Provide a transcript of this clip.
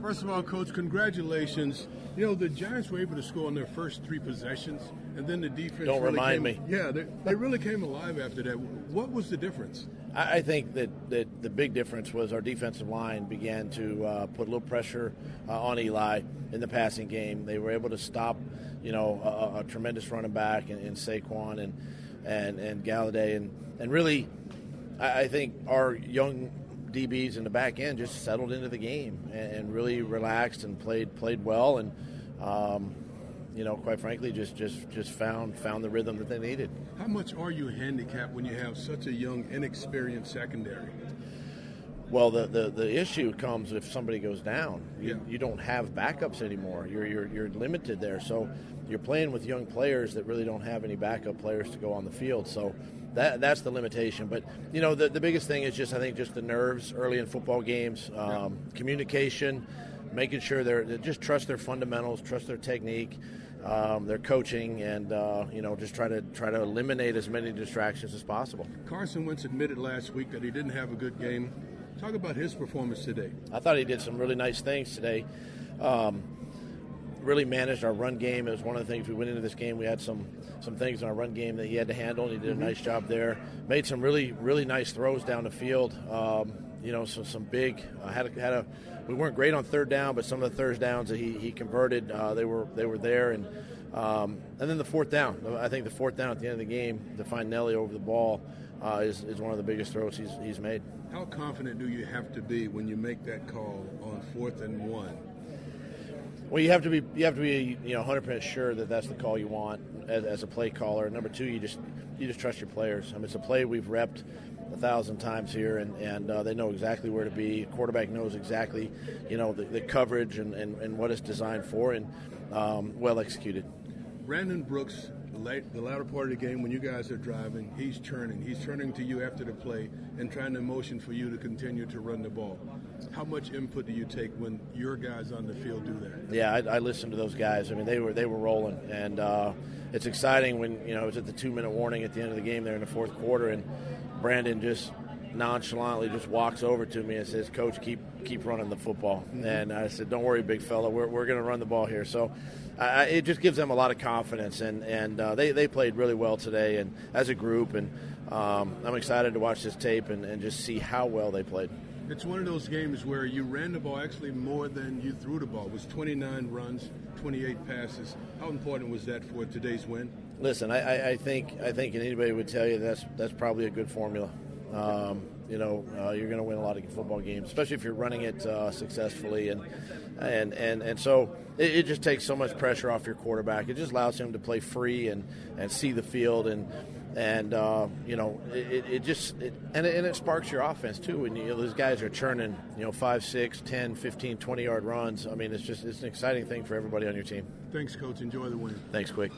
First of all, Coach, congratulations. You know, the Giants were able to score on their first three possessions, and then the defense. Don't really remind came, me. Yeah, they, they really came alive after that. What was the difference? I I think that, that the big difference was our defensive line began to uh, put a little pressure uh, on Eli in the passing game. They were able to stop, you know, a, a tremendous running back in, in Saquon and and and Galladay, and and really, I, I think our young DBs in the back end just settled into the game and, and really relaxed and played played well and. Um, you know, quite frankly, just, just, just found found the rhythm that they needed. How much are you handicapped when you have such a young, inexperienced secondary? Well, the, the, the issue comes if somebody goes down. You, Yeah. you don't have backups anymore. You're, you're, you're limited there. So you're playing with young players that really don't have any backup players to go on the field. So that, that's the limitation. But, you know, the, the biggest thing is just, I think, just the nerves early in football games, um, communication, making sure they're, they just trust their fundamentals, trust their technique. Um, their coaching and uh, you know just try to try to eliminate as many distractions as possible. Carson Wentz admitted last week that he didn't have a good game. Talk about his performance today. I thought he did some really nice things today. Um, really managed our run game. It was one of the things we went into this game. We had some some things in our run game that he had to handle, and he did a nice job there. Made some really really nice throws down the field. Um, you know, so some big uh, had a, had a. We weren't great on third down, but some of the third downs that he, he converted, uh, they were they were there, and um, and then the fourth down. I think the fourth down at the end of the game to find Nelly over the ball uh, is, is one of the biggest throws he's, he's made. How confident do you have to be when you make that call on fourth and one? Well, you have to be you have to be you know 100 percent sure that that's the call you want as, as a play caller. Number two, you just you just trust your players. I mean, it's a play we've repped a thousand times here, and and uh, they know exactly where to be. Quarterback knows exactly you know the, the coverage and, and, and what it's designed for, and um, well executed. Brandon Brooks, the, late, the latter part of the game when you guys are driving, he's turning. He's turning to you after the play and trying to motion for you to continue to run the ball. How much input do you take when your guys on the field do that? Yeah, I, I listened to those guys. I mean, they were they were rolling, and uh, it's exciting when you know it was at the two minute warning at the end of the game there in the fourth quarter, and Brandon just nonchalantly just walks over to me and says, "Coach, keep keep running the football." And I said, "Don't worry, big fella. We're, we're going to run the ball here." So I, it just gives them a lot of confidence, and and uh, they they played really well today, and as a group, and um, I'm excited to watch this tape and, and just see how well they played. It's one of those games where you ran the ball actually more than you threw the ball. It was 29 runs, 28 passes. How important was that for today's win? Listen, I, I, I think I think anybody would tell you that's that's probably a good formula. Um, you know, uh, you're going to win a lot of football games, especially if you're running it uh, successfully, and and and and so it, it just takes so much pressure off your quarterback. It just allows him to play free and and see the field and. And uh, you know, it, it just it, and, it, and it sparks your offense too. And you know, those guys are churning, you know, 5, 6, 10, 15, 20 yard runs. I mean, it's just it's an exciting thing for everybody on your team. Thanks, Coach. Enjoy the win. Thanks, Quick.